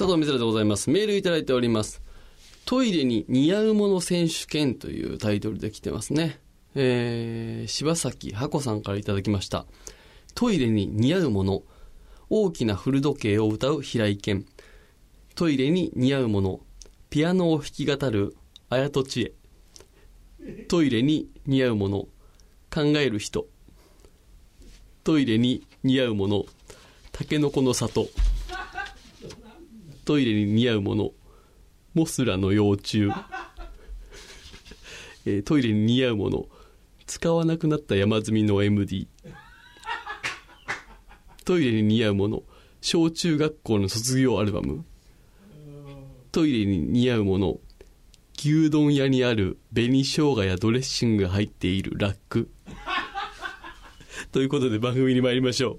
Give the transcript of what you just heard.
佐藤光でございます。メールいただいております。トイレに似合うもの選手権というタイトルで来てますね。えー、柴崎ハコさんからいただきました。トイレに似合うもの。大きな古時計を歌う平井堅。トイレに似合うもの。ピアノを弾き語る綾戸千恵。トイレに似合うもの。考える人。トイレに似合うもの。タケノコの里。トイレに似合うもの。モスラの幼虫。えートイレに似合うもの。使わなくなった山積みの MD。トイレに似合うもの。小中学校の卒業アルバム。トイレに似合うもの。牛丼屋にある紅生姜やドレッシングが入っているラック。ということで番組に参りましょう。